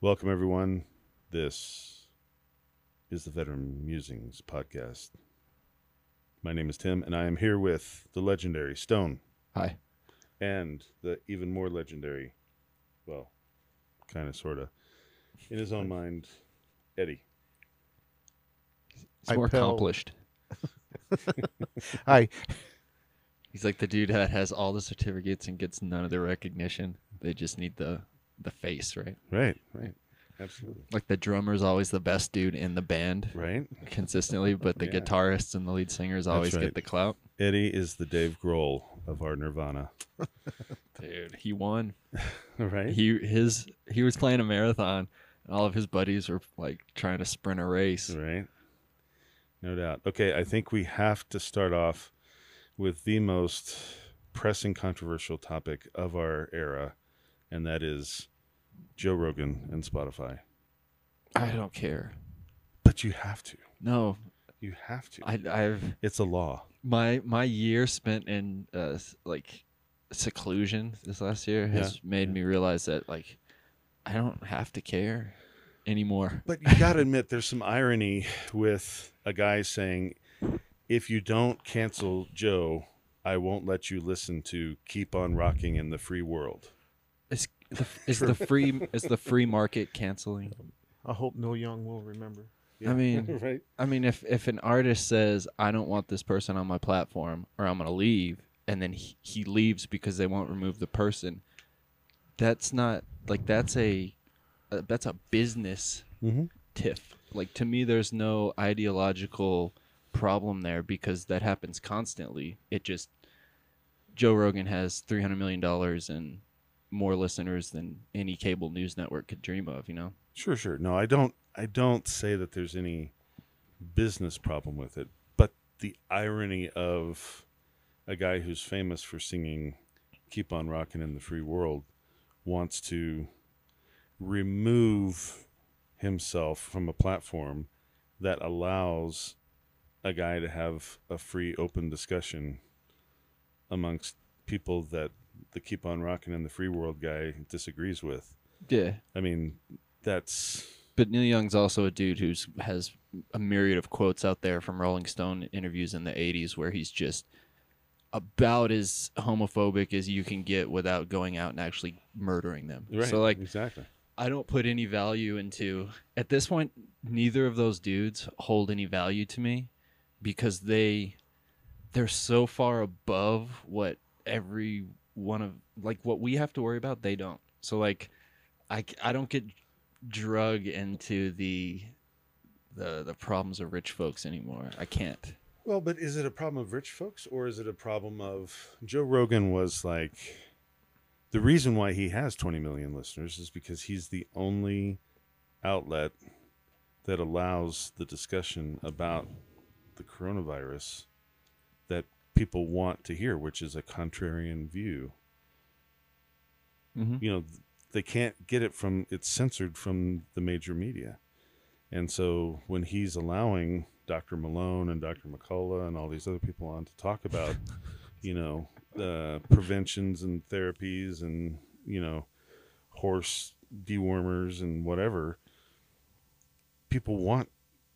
Welcome, everyone. This is the Veteran Musings podcast. My name is Tim, and I am here with the legendary Stone Hi. and the even more legendary, well, kind of, sort of, in his own mind, Eddie. He's more I accomplished. Hi. He's like the dude that has all the certificates and gets none of the recognition. They just need the the face, right? Right, right. Absolutely. Like the drummer's always the best dude in the band Right? consistently, but the Yeah. guitarists and the lead singers always right. get the clout. Eddie is the Dave Grohl of our Nirvana. Dude, he won. Right? He his he was playing a marathon and all of his buddies were like trying to sprint a race. Right. No doubt. Okay, I think we have to start off with the most pressing controversial topic of our era, and that is Joe Rogan and Spotify. I don't care. But you have to. No, You have to. I I've it's a law. my my year spent in uh s- like seclusion this last year has made me realize that like I don't have to care anymore. But you got to admit, there's some irony with a guy saying, if you don't cancel Joe, I won't let you listen to Keep On Rocking in the Free World. Is the, is the free is the free market canceling? I hope Neil Young will remember. I mean, right? I mean, if if an artist says I don't want this person on my platform or I'm gonna leave, and then he, he leaves because they won't remove the person, that's not like that's a, uh that's a business Mm-hmm. tiff. Like to me, there's no ideological problem there because that happens constantly. It just Joe Rogan has three hundred million dollars and more listeners than any cable news network could dream of. You know. Sure, sure. No, I don't. I don't say that there's any business problem with it, but the irony of a guy who's famous for singing "Keep on Rocking in the Free World" wants to remove himself from a platform that allows a guy to have a free, open discussion amongst people that the "Keep on Rocking in the Free World" guy disagrees with. Yeah. I mean, that's But Neil Young's also a dude who's has a myriad of quotes out there from Rolling Stone interviews in the '80s where he's just about as homophobic as you can get without going out and actually murdering them. Right. So like exactly. I don't put any value into at this point neither of those dudes hold any value to me because they they're so far above what every one of like what we have to worry about they don't. So like I, I don't get drug into the the the problems of rich folks anymore. I can't. Well, but is it a problem of rich folks or is it a problem of Joe Rogan was like the reason why he has 20 million listeners is because he's the only outlet that allows the discussion about the coronavirus that people want to hear, which is a contrarian view. Mm-hmm. you know they can't get it from it's censored from the major media and so when he's allowing dr malone and dr mccullough and all these other people on to talk about you know uh, preventions and therapies and you know horse dewormers and whatever people want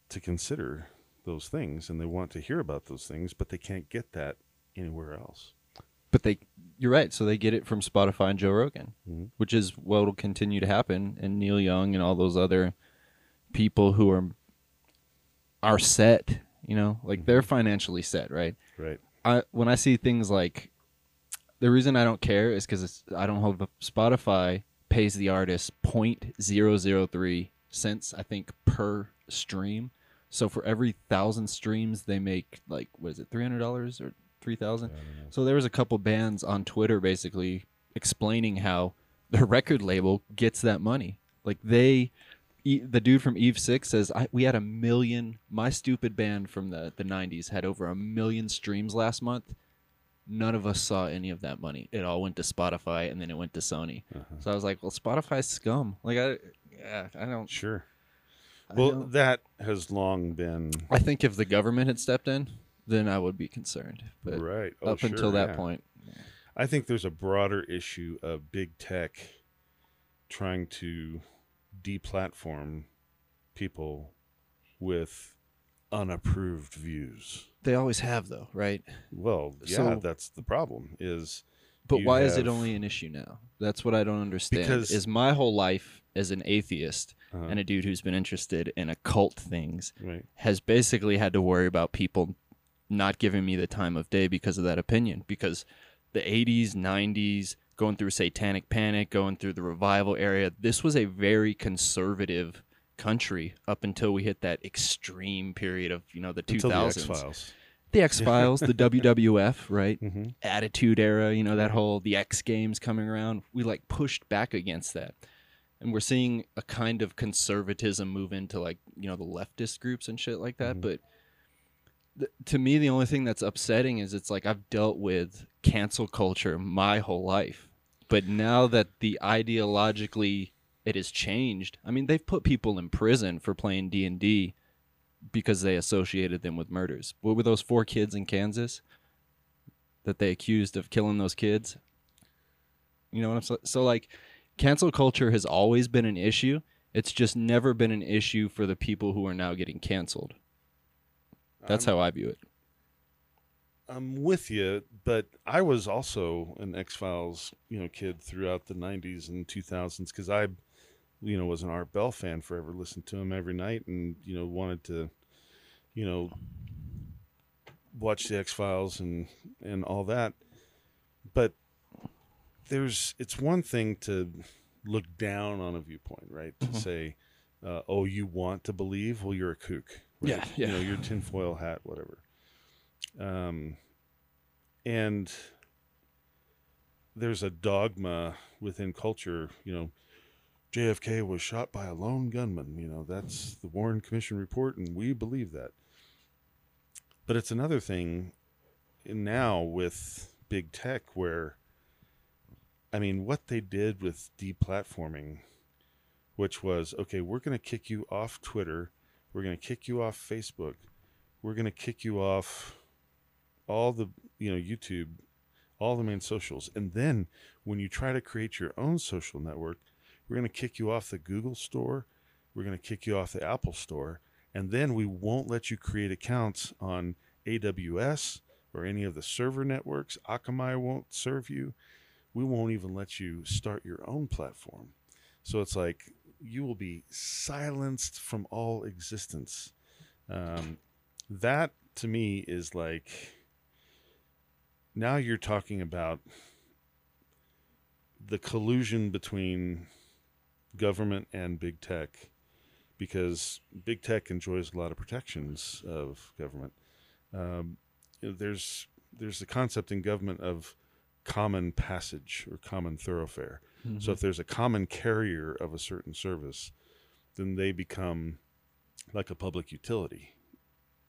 to consider those things and they want to hear about those things but they can't get that anywhere else But they, you're right. So they get it from Spotify and Joe Rogan, Mhm. which is what will continue to happen. And Neil Young and all those other people who are are set. You know, like they're financially set, right? right I when I see things like the reason I don't care is because I don't hold Spotify pays the artist point zero zero three cents I think per stream. So for every thousand streams, they make like what is it three hundred dollars or three thousand? So there was a couple bands on Twitter basically explaining how the record label gets that money. Like they, E- the dude from Eve Six says I, we had a million. My stupid band from the the '90s had over a million streams last month. None of us saw any of that money. It all went to Spotify and then it went to Sony. So I was like, well, Spotify's scum. Like I, yeah, I don't. Sure. I Well, that has long been I think if the government had stepped in, then I would be concerned. But right Oh, up until that yeah. point, I think there's a broader issue of big tech trying to deplatform people with unapproved views. They always have though, right? Well, yeah, So- that's the problem. Is But You why is it only an issue now? That's what I don't understand. Because- is my whole life as an atheist uh, and a dude who's been interested in occult things right? has basically had to worry about people not giving me the time of day because of that opinion. Because the 80s, 90s, going through satanic panic, going through the revival area, this was a very conservative country up until we hit that extreme period of, you know, the 2000s. The X Files. The X Files, the WWF, right? Mm-hmm. Attitude Era, you know, that whole the X Games coming around. We like pushed back against that. And we're seeing a kind of conservatism move into like, you know, the leftist groups and shit like that. Mhm. But th- to me, the only thing that's upsetting is it's like I've dealt with cancel culture my whole life. But now that the ideologically it has changed, I mean, they've put people in prison for playing D&D because they associated them with murders. What were those four kids in Kansas that they accused of killing those kids? You know what I'm saying? So like cancel culture has always been an issue. It's just never been an issue for the people who are now getting canceled. That's I'm, how I view it. I'm with you, but I was also an X Files, you know, kid throughout the '90s and 2000s because I, you know, was an Art Bell fan forever. Listened to him every night, and you know, wanted to, you know, watch the X Files and and all that. But there's it's one thing to look down on a viewpoint, right? To Mhm. say, uh, "Oh, you want to believe? Well, you're a kook." Right? Yeah, yeah. You know, your tinfoil hat, whatever. Um, and there's a dogma within culture, you know, JFK was shot by a lone gunman. You know, that's the Warren Commission report, and we believe that. But it's another thing now with big tech where, I mean, what they did with deplatforming, which was okay, we're going to kick you off Twitter, we're going to kick you off Facebook, we're going to kick you off all the, you know, YouTube, all the main socials. And then when you try to create your own social network, we're going to kick you off the Google store. We're going to kick you off the Apple store. And then we won't let you create accounts on AWS or any of the server networks. Akamai won't serve you. We won't even let you start your own platform. So it's like you will be silenced from all existence. Um, that to me is like now you're talking about the collusion between government and big tech because big tech enjoys a lot of protections of government. Um, you know, there's there's the concept in government of common passage or common thoroughfare. So mm-hmm. if there's a common carrier of a certain service, then they become like a public utility.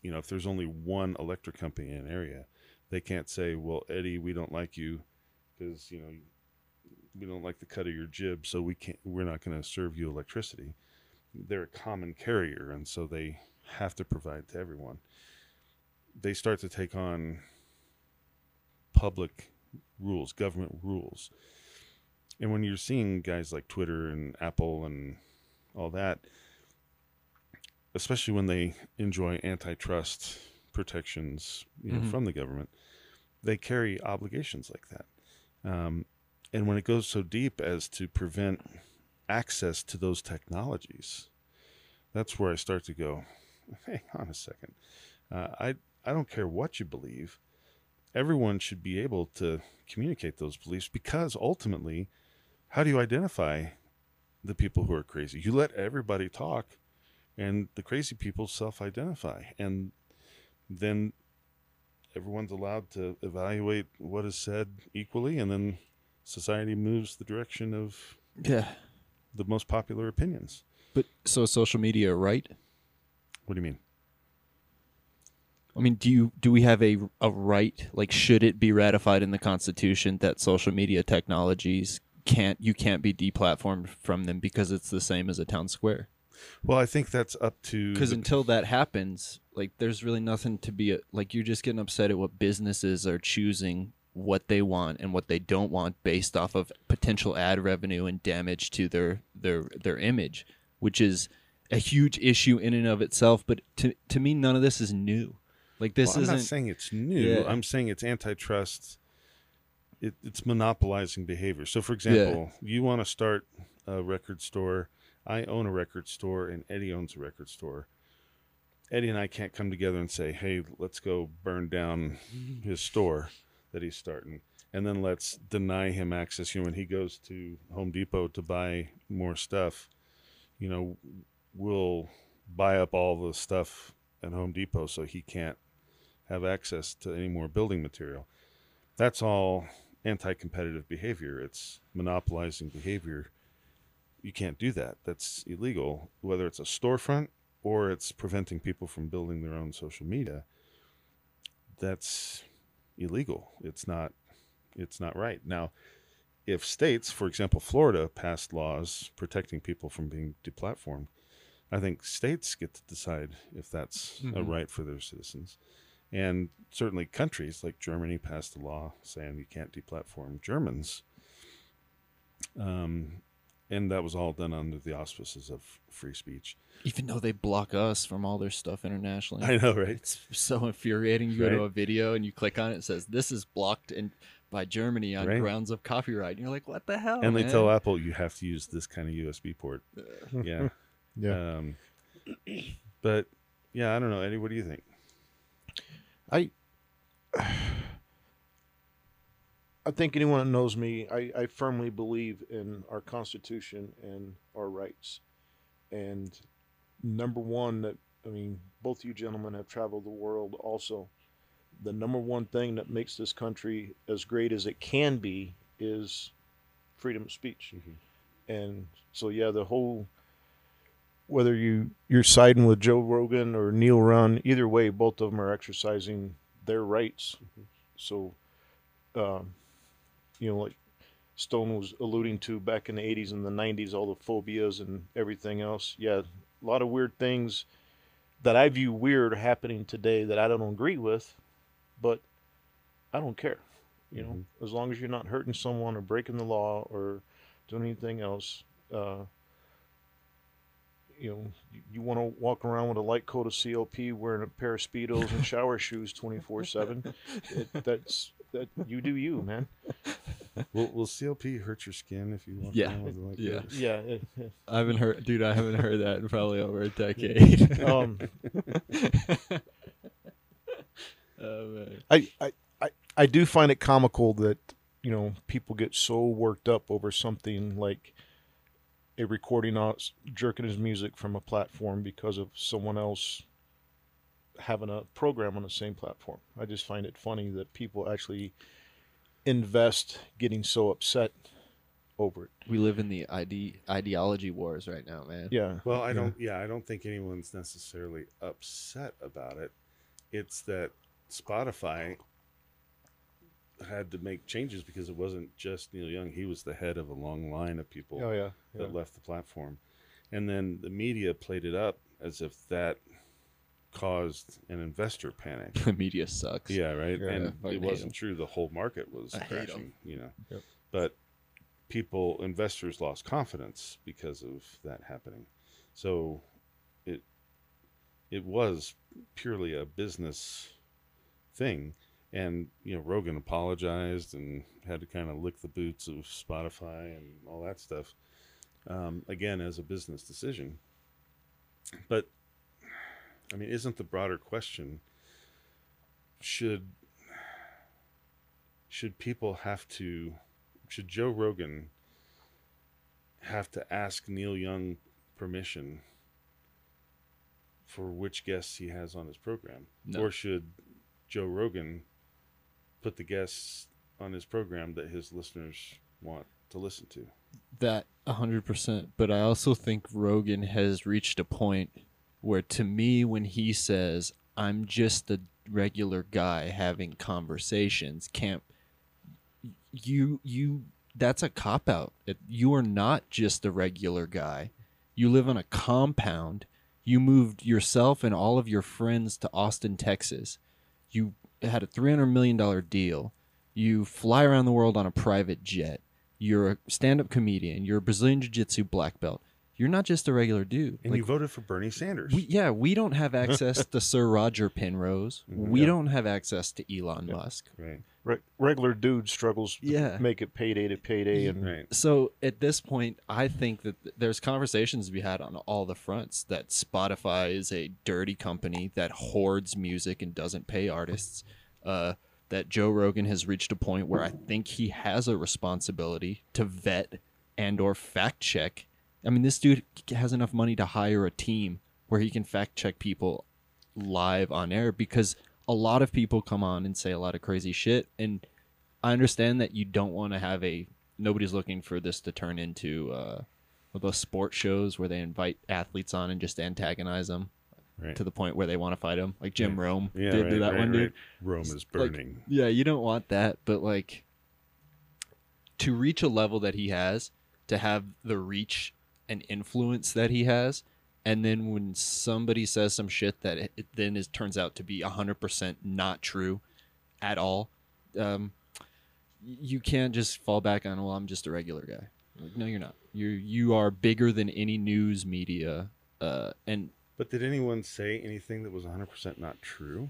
You know, if there's only one electric company in an area, they can't say, "Well, Eddie, we don't like you because you know we don't like the cut of your jib, so we can't. We're not going to serve you electricity." They're a common carrier, and so they have to provide to everyone. They start to take on public rules, government rules, and when you're seeing guys like Twitter and Apple and all that, especially when they enjoy antitrust protections, you know, Mhm. from the government, they carry obligations like that. Um, and when it goes so deep as to prevent access to those technologies, that's where I start to go. Hang on a second. Uh, I I don't care what you believe. Everyone should be able to communicate those beliefs because ultimately, how do you identify the people who are crazy? You let everybody talk, and the crazy people self-identify, and then everyone's allowed to evaluate what is said equally, and then society moves the direction of Yeah. the most popular opinions. But so social media right? What do you mean? I mean, do you do we have a a right? Like, should it be ratified in the Constitution that social media technologies can't you can't be deplatformed from them because it's the same as a town square? Well, I think that's up to Because the- until that happens, like, there's really nothing to be like. You're just getting upset at what businesses are choosing what they want and what they don't want based off of potential ad revenue and damage to their their their image. which is a huge issue in and of itself. But to to me, none of this is new. Like this Well, I'm isn't. not saying it's new. Yeah. I'm saying it's antitrust. It, it's monopolizing behavior. So, for example, you want to start a record store. I own a record store, and Eddie owns a record store. Eddie and I can't come together and say, "Hey, let's go burn down his store that he's starting," and then let's deny him access. You know, when he goes to Home Depot to buy more stuff, you know, we'll buy up all the stuff at Home Depot so he can't have access to any more building material. That's all anti competitive behavior. It's monopolizing behavior. You can't do that. That's illegal, whether it's a storefront or it's preventing people from building their own social media. That's illegal. It's not it's not right. Now, if states, for example, Florida passed laws protecting people from being deplatformed, I think states get to decide if that's a Mhm. right for their citizens. And certainly countries like Germany passed a law saying you can't deplatform Germans. Um, and that was all done under the auspices of free speech. even though they block us from all their stuff internationally. I know, right? It's so infuriating. You go to a video and you click on it, it says this is blocked and by Germany on Right. grounds of copyright. And you're like, what the hell? and they tell Apple you have to use this kind of USB port. Yeah. Yeah. Um, but yeah, I don't know, Eddie. What do you think? I I think anyone that knows me, I, I firmly believe in our Constitution and our rights. And number one, that I mean, both you gentlemen have traveled the world also. The number one thing that makes this country as great as it can be is freedom of speech. Mm-hmm. And so yeah, the whole whether you you're siding with Joe Rogan or Neil Young, either way, both of them are exercising their rights. So, um, you know, like Stone was alluding to back in the 80s and the 90s, all the phobias and everything else. Yeah, a lot of weird things that I view weird happening today that I don't agree with, but I don't care. You know, as long as you're not hurting someone or breaking the law or doing anything else. Uh, you know, you, you want to walk around with a light coat of CLP, wearing a pair of speedos and shower shoes twenty four seven. That's that you do you, man. Will, will CLP hurt your skin if you walk Yeah. around with it like Yeah. that? Yeah. it- it- I haven't heard, dude. I haven't heard that in probably over a decade. um, oh man. I, I, I, I do find it comical that you know people get so worked up over something like a recording out jerking his music from a platform because of someone else having a program on the same platform. I just find it funny that people actually invest getting so upset over it. We live in the ide- ideology wars right now, man. Yeah. Well, I Yeah. don't. Yeah, I don't think anyone's necessarily upset about it. It's that Spotify had to make changes because it wasn't just Neil Young. He was the head of a long line of people Oh yeah. yeah. that left the platform, and then the media played it up as if that caused an investor panic. The media sucks. Yeah, right. Yeah, and I it hate wasn't 'em. true. The whole market was I crashing. You know, Yep. but people, investors, lost confidence because of that happening. So it it was purely a business thing, and you know, Rogan apologized and had to kind of lick the boots of Spotify and all that stuff. Um, again, as a business decision, but I mean, isn't the broader question? should should people have to should Joe Rogan have to ask Neil Young permission for which guests he has on his program No. or should Joe Rogan put the guests on his program that his listeners want to listen to That a hundred percent. But I also think Rogan has reached a point where, to me, when he says, "I'm just a regular guy having conversations," can't you you that's a cop out. You are not just a regular guy. You live on a compound. You moved yourself and all of your friends to Austin, Texas. You had a $300 million deal. You fly around the world on a private jet. You're a stand up comedian. You're a Brazilian Jiu Jitsu black belt. You're not just a regular dude. And Like, you voted for Bernie Sanders. we, yeah, we don't have access to Sir Roger Penrose. Mhm. We Yeah. don't have access to Elon Yeah. Musk. right. Re- regular dude struggles to Yeah. make it payday to payday, and Right. So at this point, I think that there's conversations to be had on all the fronts that Spotify is a dirty company that hoards music and doesn't pay artists. Uh, that Joe Rogan has reached a point where I think he has a responsibility to vet and or fact check. I mean, this dude has enough money to hire a team where he can fact check people live on air because a lot of people come on and say a lot of crazy shit and I understand that you don't want to have a nobody's looking for this to turn into uh those sports shows where they invite athletes on and just antagonize them Right. to the point where they want to fight them, like Jim Yeah. Rome yeah, did right, to that right, one dude. Rome is Like, burning. Yeah, you don't want that, but like to reach a level that he has, to have the reach and influence that he has, and then when somebody says some shit that it, it then is turns out to be 100% not true at all, um, you can't just fall back on, well, I'm just a regular guy. Like, no, you're not. You you are bigger than any news media, uh, and But did anyone say anything that was 100% not true?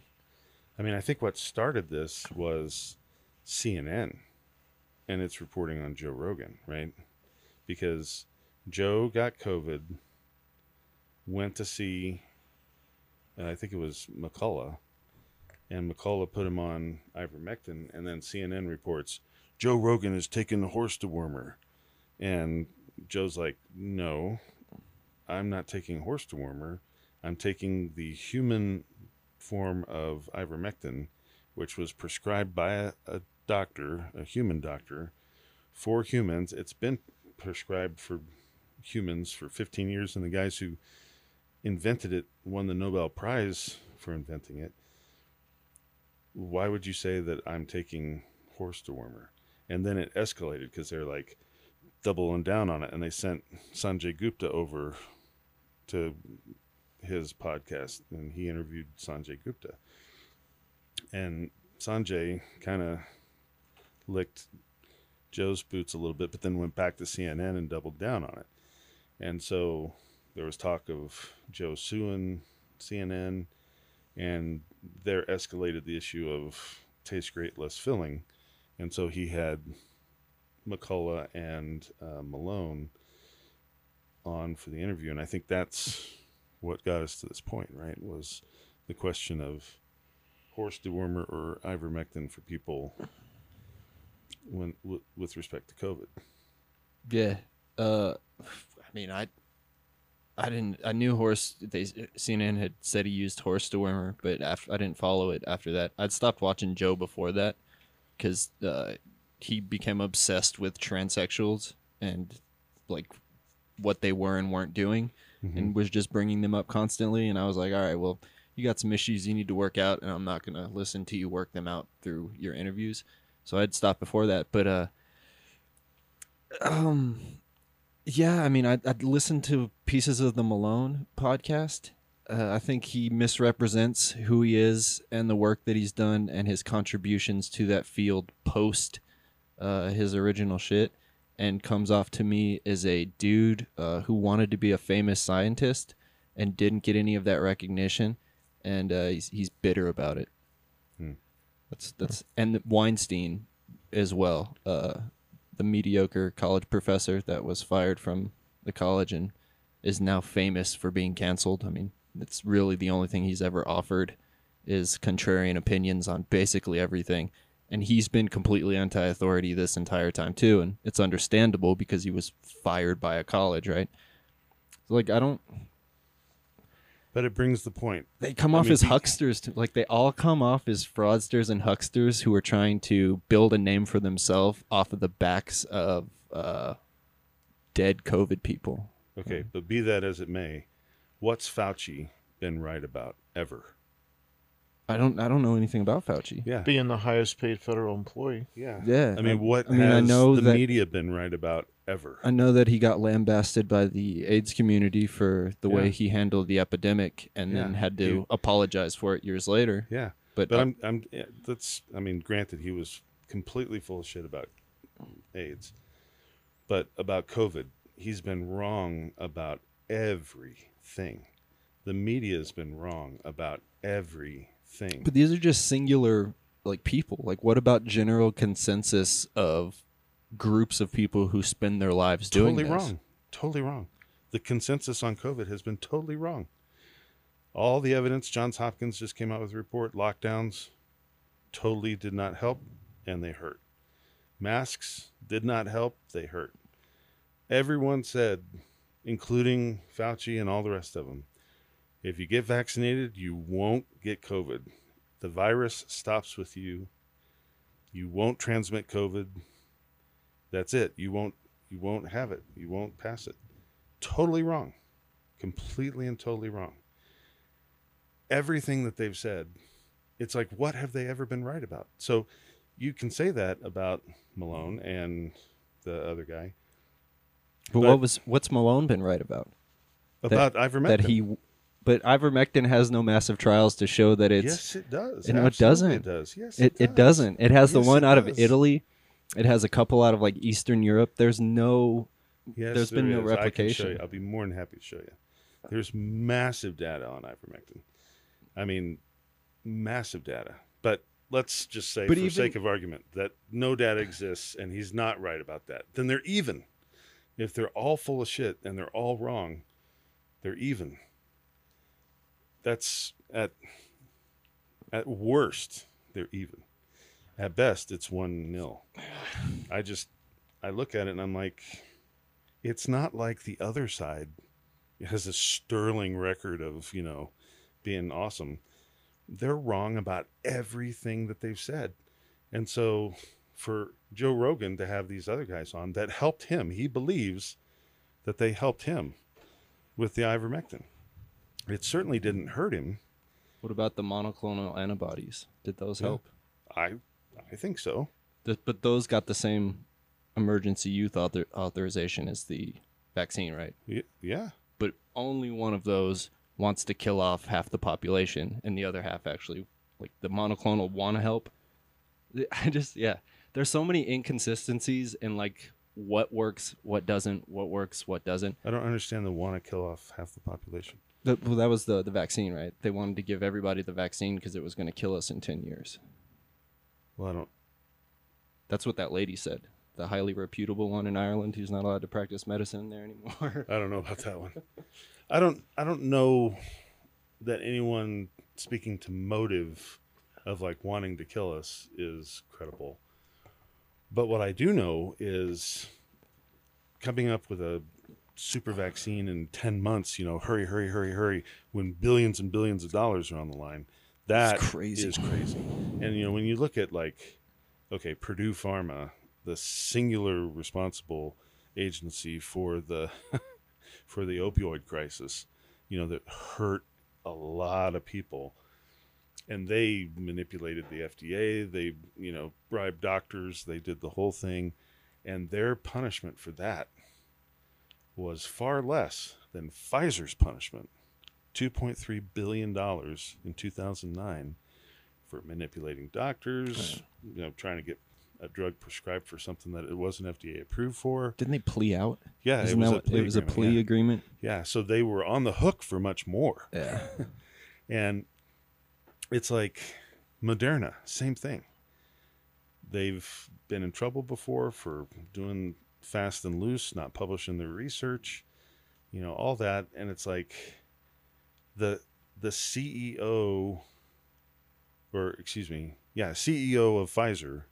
I mean, I think what started this was CNN and its reporting on Joe Rogan, right? Because Joe got COVID, went to see, uh, I think it was McCullough, and McCullough put him on ivermectin, and then CNN reports Joe Rogan is taking the horse dewormer. And Joe's like, no, I'm not taking horse dewormer. I'm taking the human form of ivermectin, which was prescribed by a, a doctor, a human doctor, for humans. It's been prescribed for humans for 15 years, and the guys who invented it won the Nobel Prize for inventing it. Why would you say that I'm taking horse dewormer? And then it escalated because they're like doubling down on it, and they sent Sanjay Gupta over to his podcast and he interviewed Sanjay Gupta. And Sanjay kind of licked Joe's boots a little bit, but then went back to CNN and doubled down on it. And so there was talk of Joe suing CNN, and there escalated the issue of taste great, less filling. And so he had McCullough and uh, Malone on for the interview, and I think that's what got us to this point, right? Was the question of horse dewormer or ivermectin for people when w- with respect to COVID. Yeah. Uh, I mean, I, I didn't. I knew horse. They CNN had said he used horse dewormer, but after I didn't follow it after that. I'd stopped watching Joe before that because uh, he became obsessed with transsexuals and like what they were and weren't doing, and was just bringing them up constantly. And I was like, all right, well, you got some issues you need to work out, and I'm not gonna listen to you work them out through your interviews. So I'd stopped before that, but uh, um, yeah, I mean, I'd, I'd listen to pieces of the Malone podcast. Uh, I think he misrepresents who he is and the work that he's done and his contributions to that field post uh, his original shit, and comes off to me as a dude uh, who wanted to be a famous scientist and didn't get any of that recognition, and uh, he's he's bitter about it. Hmm. That's that's and Weinstein as well. Uh, the mediocre college professor that was fired from the college and is now famous for being canceled. I mean, it's really the only thing he's ever offered is contrarian opinions on basically everything. And he's been completely anti-authority this entire time too, and it's understandable because he was fired by a college, right? So like I don't But it brings the point. they come I off mean, as hucksters too. like they all come off as fraudsters and hucksters who are trying to build a name for themselves off of the backs of uh, dead covid people Okay, but be that as it may, what's Fauci been right about ever? i don't i don't know anything about fauci Yeah. being the highest paid federal employee. Yeah. yeah I mean, what I mean, I know the that- media been right about ever? i know that he got lambasted by the aids community for the Yeah. way he handled the epidemic and then had to He- apologize for it years later yeah. but, But uh, I'm, I'm, that's, I mean, granted, he was completely full of shit about AIDS, but about COVID, he's been wrong about everything. The media has been wrong about everything. But these are just singular like people. Like what about general consensus of groups of people who spend their lives doing totally this? wrong. Totally wrong. The consensus on COVID has been totally wrong. All the evidence, Johns Hopkins just came out with a report, lockdowns totally did not help and they hurt. Masks did not help, they hurt. Everyone said, including Fauci and all the rest of them, if you get vaccinated, you won't get COVID. The virus stops with you. You won't transmit COVID. That's it. You won't you won't have it. You won't pass it. Totally wrong. Completely and totally wrong. Everything that they've said, it's like, what have they ever been right about? So you can say that about Malone and the other guy. But, But- what was what's Malone been right about? About ivermectin. That he but ivermectin has no massive trials to show that it's yes, it does. You know, it doesn't. It does. Yes, it, it doesn't. It has the one it out of. Italy. It has a couple out of like Eastern Europe. There's no Yes, There's been there no is. I can show replication. you. I'll be more than happy to show you. There's massive data on ivermectin. I mean, massive data. But let's just say, But for even- sake of argument, that no data exists and he's not right about that. Then they're even. If they're all full of shit and they're all wrong, they're even. That's at at worst they're even. At best, it's one nil. I just I look at it and I'm like, it's not like the other side has a sterling record of you know being awesome. They're wrong about everything that they've said, and so for Joe Rogan to have these other guys on that helped him, he believes that they helped him with the ivermectin. It certainly didn't hurt him. What about the monoclonal antibodies? Did those help? I I think so. Th- but those got the same emergency youth author- authorization as the vaccine, right? Y- Yeah. But only one of those wants to kill off half the population, and the other half actually, like the monoclonal, want to help. I just, yeah, there's so many inconsistencies in like what works, what doesn't, what works, what doesn't. I don't understand the want to kill off half the population. That, well, that was the the vaccine, right? They wanted to give everybody the vaccine because it was going to kill us in ten years. Well, I don't. That's what that lady said. The highly reputable one in Ireland who's not allowed to practice medicine there anymore. I don't know about that one. I don't. I don't know that anyone speaking to motive of like wanting to kill us is credible. But what I do know is coming up with a super vaccine in 10 months, you know, hurry, hurry, hurry, hurry, when billions and billions of dollars are on the line. That is crazy. crazy. And, you know, when you look at like, okay, Purdue Pharma, the singular responsible agency for the for the opioid crisis, you know, that hurt a lot of people. And they manipulated the FDA, they, you know, bribed doctors, they did the whole thing. And their punishment for that was far less than Pfizer's punishment $2.3 billion in 2009 for manipulating doctors, you know, trying to get a drug prescribed for something that it wasn't FDA approved for. Didn't they plea out? Yeah, Isn't it was that a plea it was a plea yeah. agreement. Yeah, so they were on the hook for much more. Yeah. And it's like Moderna, same thing. They've been in trouble before for doing fast and loose, not publishing their research, you know, all that. And it's like the the CEO or excuse me, yeah, CEO of Pfizer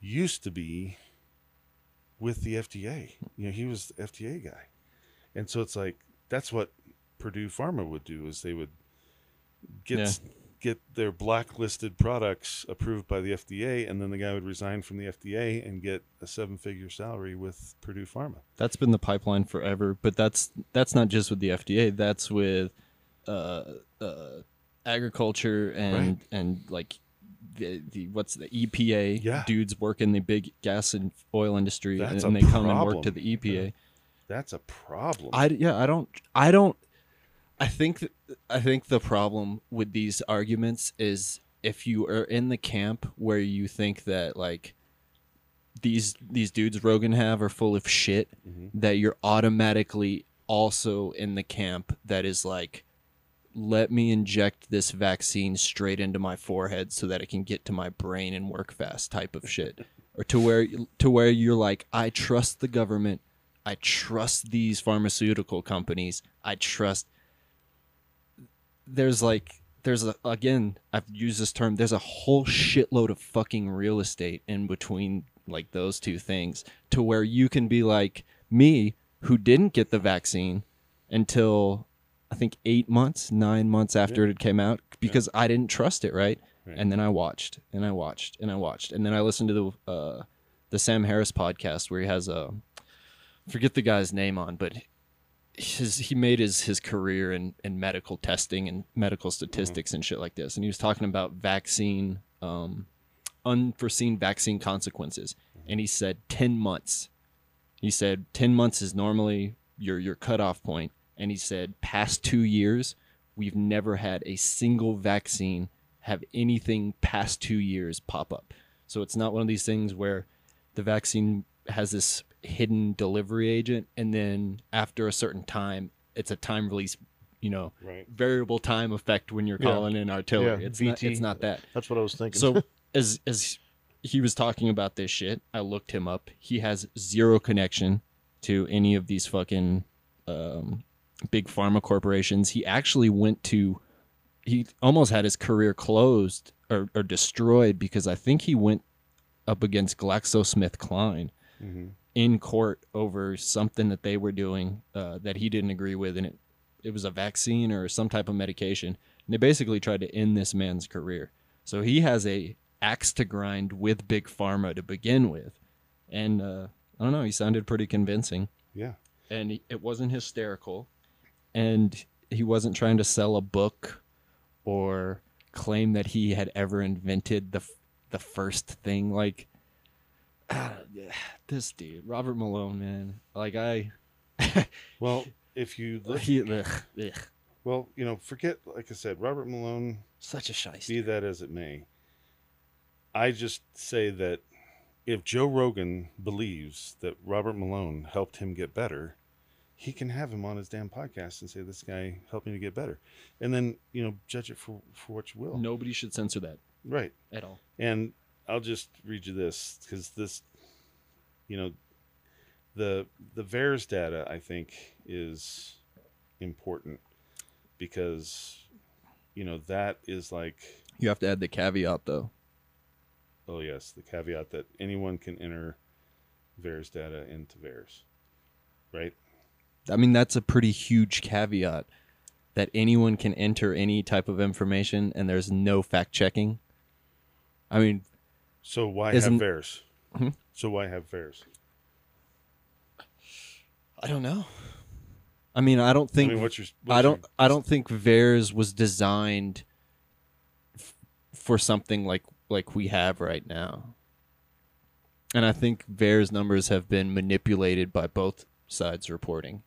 used to be with the FDA. You know, he was the FDA guy. And so it's like that's what Purdue Pharma would do is they would get Yeah. get their blacklisted products approved by the FDA and then the guy would resign from the FDA and get a seven-figure salary with Purdue Pharma. That's been the pipeline forever, but that's that's not just with the FDA. That's with uh, uh, agriculture and Right. and like the, the what's the EPA Yeah. dudes work in the big gas and oil industry, That's and a they come and work to the EPA. That's a problem. I yeah, I don't I don't I think th- I think the problem with these arguments is if you are in the camp where you think that like these these dudes Rogan have are full of shit Mhm. that you're automatically also in the camp that is like let me inject this vaccine straight into my forehead so that it can get to my brain and work fast type of shit. Or to where to where you're like I trust the government. I trust these pharmaceutical companies. I trust there's like there's a again I've used this term there's a whole shitload of fucking real estate in between like those two things to where you can be like me who didn't get the vaccine until I think 8 months 9 months after it came out because I didn't trust it right? Right. and then I watched and I watched and I watched. And then I listened to the uh the Sam Harris podcast where he has a forget the guy's name on but his he made his his career in in medical testing and medical statistics and shit like this. And he was talking about vaccine um unforeseen vaccine consequences. And he said 10 months. He said 10 months is normally your your cutoff point and he said past 2 years we've never had a single vaccine have anything past 2 years pop up so it's not one of these things where the vaccine has this hidden delivery agent and then after a certain time it's a time release you know Right. variable time effect when you're Yeah. calling in artillery Yeah, it's not it's not that That's what I was thinking. so as as he was talking about this shit i looked him up he has zero connection to any of these fucking um, big pharma corporations he actually went to he almost had his career closed or, or destroyed because i think he went up against glaxosmithkline hmm in court over something that they were doing uh, that he didn't agree with, and it it was a vaccine or some type of medication. And they basically tried to end this man's career. So he has a axe to grind with big pharma to begin with, and uh, I don't know. He sounded pretty convincing, Yeah. and he, it wasn't hysterical, and he wasn't trying to sell a book or claim that he had ever invented the the first thing like ah, this dude robert malone man like i Well, if you look, he, ugh, ugh, well, you know, forget, like I said, Robert Malone, such a shiesty. be that as it may. I just say that if Joe Rogan believes that Robert Malone helped him get better, he can have him on his damn podcast and say this guy helped me to get better, and then you know judge it for for what you will. nobody should censor that Right. at all And I'll just read you this because this, you know, the the VAERS data I think is important because, you know, that is like, you have to add the caveat though oh yes, the caveat that anyone can enter VAERS data into VAERS, right? I mean that's a pretty huge caveat that anyone can enter any type of information and there's no fact checking i mean So why have VAERS? Hmm? So why have VAERS? i don't know i mean i don't I think mean, what's your? What's I don't. your- I don't think VAERS was designed f- for something like like we have right now. And I think VAERS numbers have been manipulated by both sides reporting.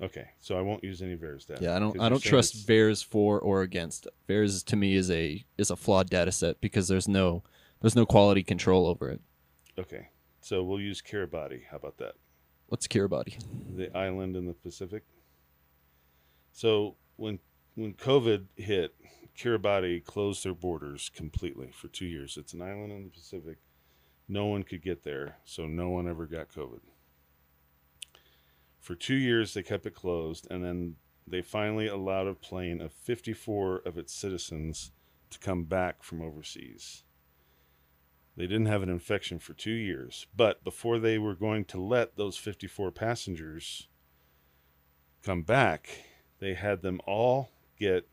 Okay, so I won't use any VAERS data. Yeah, I don't. I don't trust it's- VAERS for or against. VAERS to me is a is a flawed data set because there's no there's no quality control over it. Okay, so we'll use Kiribati. How about that? What's Kiribati? the island in the Pacific. So when when COVID hit, Kiribati closed their borders completely for two years. It's an island in the Pacific. No one could get there, so no one ever got COVID. For two years, they kept it closed, and then they finally allowed a plane of 54 of its citizens to come back from overseas. They didn't have an infection for two years, but before they were going to let those 54 passengers come back, they had them all get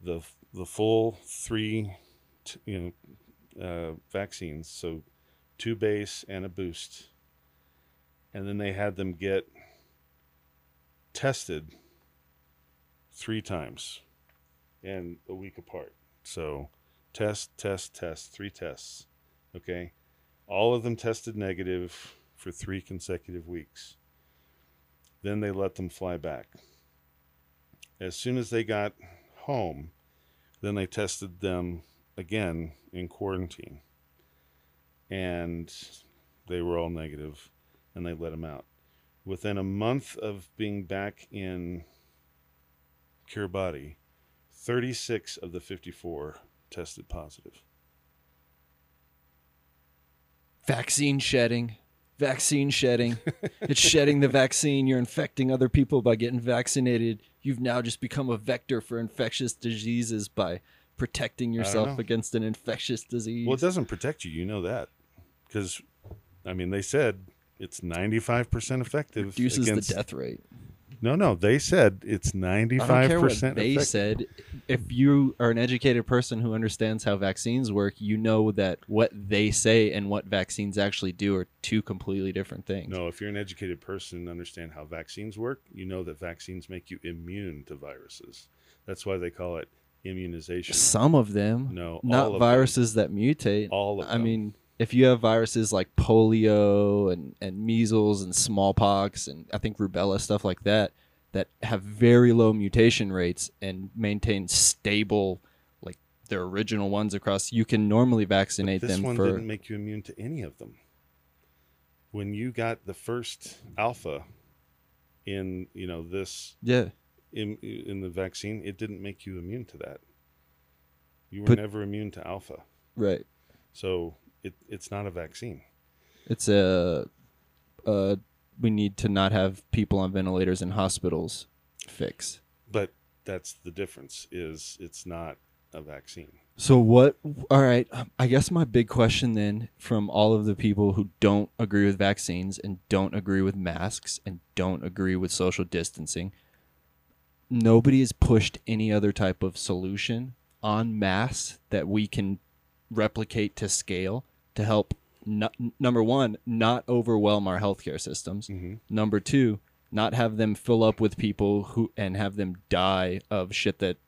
the the full three, you know, uh, vaccines. So two base and a boost, and then they had them get tested three times, and a week apart. So test, test, test, three tests. Okay. All of them tested negative for three consecutive weeks. Then they let them fly back. As soon as they got home, then they tested them again in quarantine. and they were all negative, and they let him out. Within a month of being back in Kiribati, 36 of the 54 tested positive. Vaccine shedding. Vaccine shedding. it's shedding the vaccine. You're infecting other people by getting vaccinated. You've now just become a vector for infectious diseases by protecting yourself against an infectious disease. Well, it doesn't protect you. You know that. Because, I mean, they said it's 95% effective. reduces against, the death rate. No, no. They said it's 95% I don't care what they effective. said. If you are an educated person who understands how vaccines work, you know that what they say and what vaccines actually do are two completely different things. No, if you're an educated person and understand how vaccines work, you know that vaccines make you immune to viruses. That's why they call it immunization. Some of them, No, all not of them. viruses that mutate. All of them. I mean, if you have viruses like polio and, and measles and smallpox and I think rubella stuff like that that have very low mutation rates and maintain stable like their original ones across, you can normally vaccinate them. this them one for. didn't make you immune to any of them. When you got the first alpha in, you know, this yeah, in in the vaccine, it didn't make you immune to that. You were But- never immune to alpha. right. So it, it's not a vaccine. It's a, uh, we need to not have people on ventilators in hospitals. Fix. But that's the difference is it's not a vaccine. So what? All right. I guess my big question then, from all of the people who don't agree with vaccines and don't agree with masks and don't agree with social distancing, nobody has pushed any other type of solution on mass that we can replicate to scale to help. nu- number one, not overwhelm our healthcare systems. Mhm. Number two, not have them fill up with people who and have them die of shit that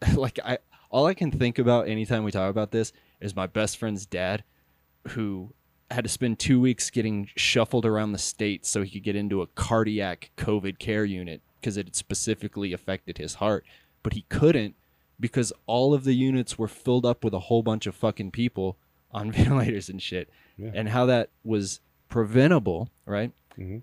like I all I can think about anytime we talk about this is my best friend's dad who had to spend 2 weeks getting shuffled around the state so he could get into a cardiac covid care unit because it had specifically affected his heart but he couldn't because all of the units were filled up with a whole bunch of fucking people on ventilators and shit Yeah. and how that was preventable right Mhm.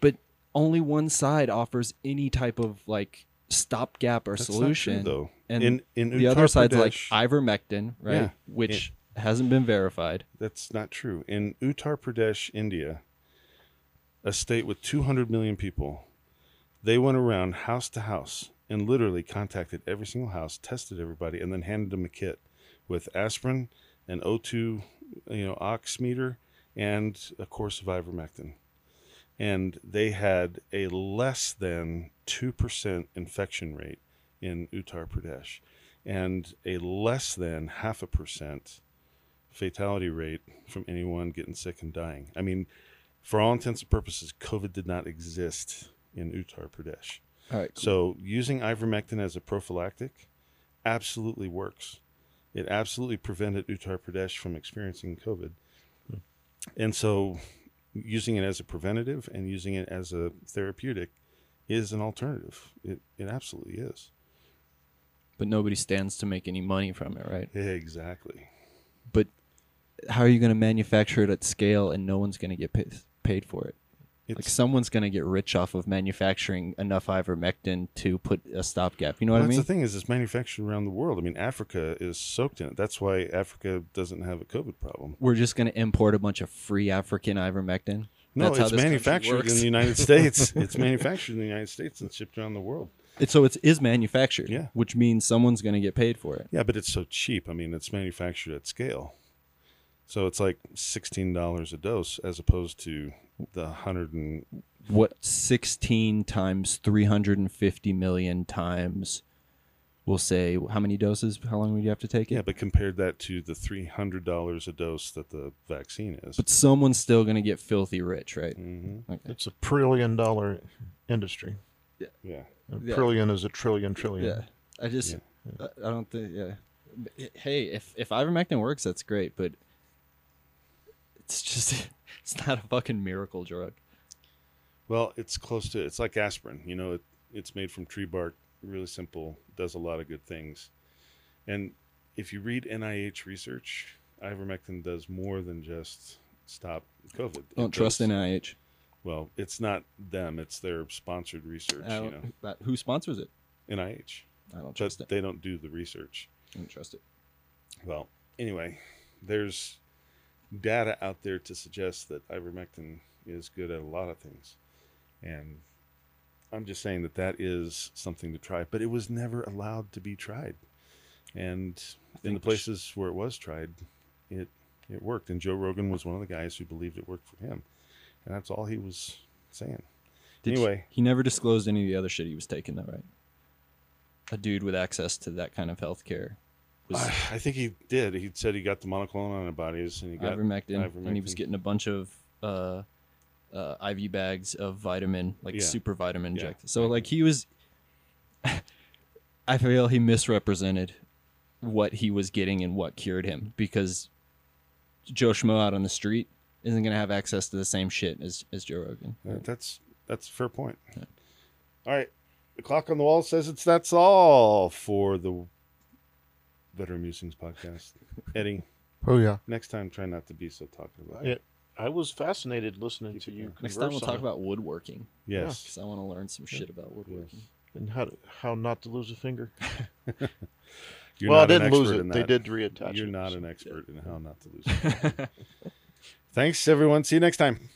but only one side offers any type of like stopgap or That's solution true, though. and in in the Uttar other side's like ivermectin right Yeah. which hasn't been verified That's not true. In Uttar Pradesh, India, a state with 200 million people, they went around house to house and literally contacted every single house, tested everybody, and then handed them a kit with aspirin, an O2, you know, ox meter, and a course of ivermectin. And they had a less than 2% infection rate in Uttar Pradesh and a less than half a percent fatality rate from anyone getting sick and dying. I mean, for all intents and purposes, COVID did not exist in Uttar Pradesh. all right So using ivermectin as a prophylactic absolutely works. It absolutely prevented Uttar Pradesh from experiencing COVID. Hmm. And so using it as a preventative and using it as a therapeutic is an alternative. It, it absolutely is. but nobody stands to make any money from it right Exactly. but how are you going to manufacture it at scale and no one's going to get paid, paid for it like someone's going to get rich off of manufacturing enough ivermectin to put a stopgap you know what i that's mean the thing is it's manufactured around the world. I mean, Africa is soaked in it. That's why Africa doesn't have a COVID problem. we're just going to import a bunch of free african ivermectin No, That's it's manufactured in the United States. it's manufactured in the United States and shipped around the world. It, so it is manufactured, Yeah. which means someone's going to get paid for it. Yeah, but it's so cheap. I mean, it's manufactured at scale. So it's like sixteen dollars a dose as opposed to the hundred and What 16 times 350 million times, we'll say, how many doses? How long would you have to take it? yeah, but compared that to the three hundred dollars a dose that the vaccine is. But someone's still going to get filthy rich, right? hmm Okay. It's a trillion dollar industry. Yeah, A Yeah. trillion is a trillion trillion. Yeah. I just, Yeah. I I don't think, yeah. Hey, if, if ivermectin works, that's great, but it's just, it's not a fucking miracle drug. Well, it's close to it's like aspirin. You know, it, it's made from tree bark, really simple, does a lot of good things. And if you read NIH research, ivermectin does more than just stop COVID. It Don't trust does- NIH. Well, it's not them; it's their sponsored research. Oh, you know, that- who sponsors it? NIH, I don't but trust it. they don't do the research. I don't trust it. Well, anyway, there's data out there to suggest that ivermectin is good at a lot of things, and I'm just saying that that is something to try. But it was never allowed to be tried, and in the places where it was tried, it it worked. And Joe Rogan was one of the guys who believed it worked for him, and that's all he was saying. Did Anyway. he never disclosed any of the other shit he was taking, though, right? A dude with access to that kind of health care was I, I think he did. He said he got the monoclonal antibodies, and he got ivermectin, and he was getting a bunch of uh, uh, IV bags of vitamin, like Yeah. super vitamin Yeah. injected. So, like, he was. I feel he misrepresented what he was getting and what cured him because Joe Schmo out on the street isn't going to have access to the same shit as, as Joe Rogan. Uh, That's that's a fair point. All right, the clock on the wall says it's that's all for the Veteran Musings podcast. Eddie, Oh yeah. next time try not to be so talkative. Yeah. I was fascinated listening to you. Next time we'll talk it about woodworking Yes. because I want to learn some shit about woodworking. and how to, how not to lose a finger. You're well, I not an didn't lose it. They did reattach. You're it, not so- an expert in how not to lose. it. Thanks, everyone. See you next time.